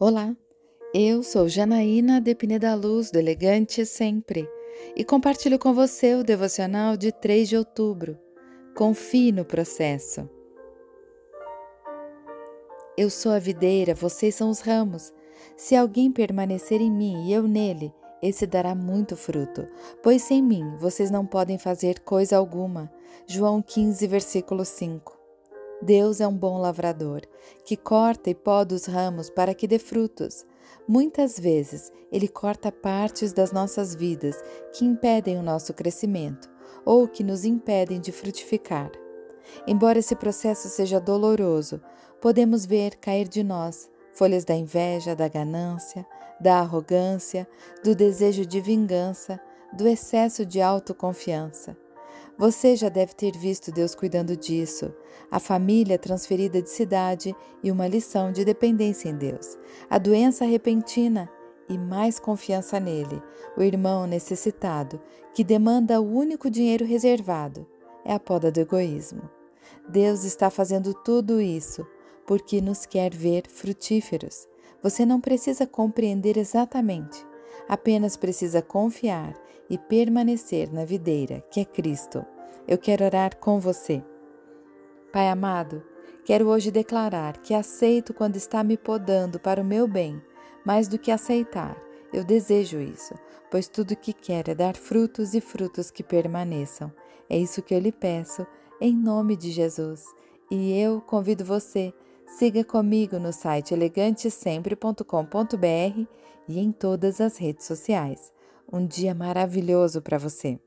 Olá, eu sou Janaína Depine da Luz, do Elegante Sempre, e compartilho com você o devocional de 3 de outubro. Confie no processo. Eu sou a videira, vocês são os ramos. Se alguém permanecer em mim e eu nele, esse dará muito fruto, pois sem mim vocês não podem fazer coisa alguma. João 15, versículo 5. Deus é um bom lavrador, que corta e poda os ramos para que dê frutos. Muitas vezes, Ele corta partes das nossas vidas que impedem o nosso crescimento ou que nos impedem de frutificar. Embora esse processo seja doloroso, podemos ver cair de nós folhas da inveja, da ganância, da arrogância, do desejo de vingança, do excesso de autoconfiança. Você já deve ter visto Deus cuidando disso, a família transferida de cidade e uma lição de dependência em Deus, a doença repentina e mais confiança nele, o irmão necessitado que demanda o único dinheiro reservado, é a poda do egoísmo. Deus está fazendo tudo isso porque nos quer ver frutíferos. Você não precisa compreender exatamente, apenas precisa confiar e permanecer na videira, que é Cristo. Eu quero orar com você. Pai amado, quero hoje declarar que aceito quando está me podando para o meu bem, mais do que aceitar. Eu desejo isso, pois tudo que quero é dar frutos e frutos que permaneçam. É isso que eu lhe peço, em nome de Jesus. E eu convido você, siga comigo no site elegantesempre.com.br e em todas as redes sociais. Um dia maravilhoso para você!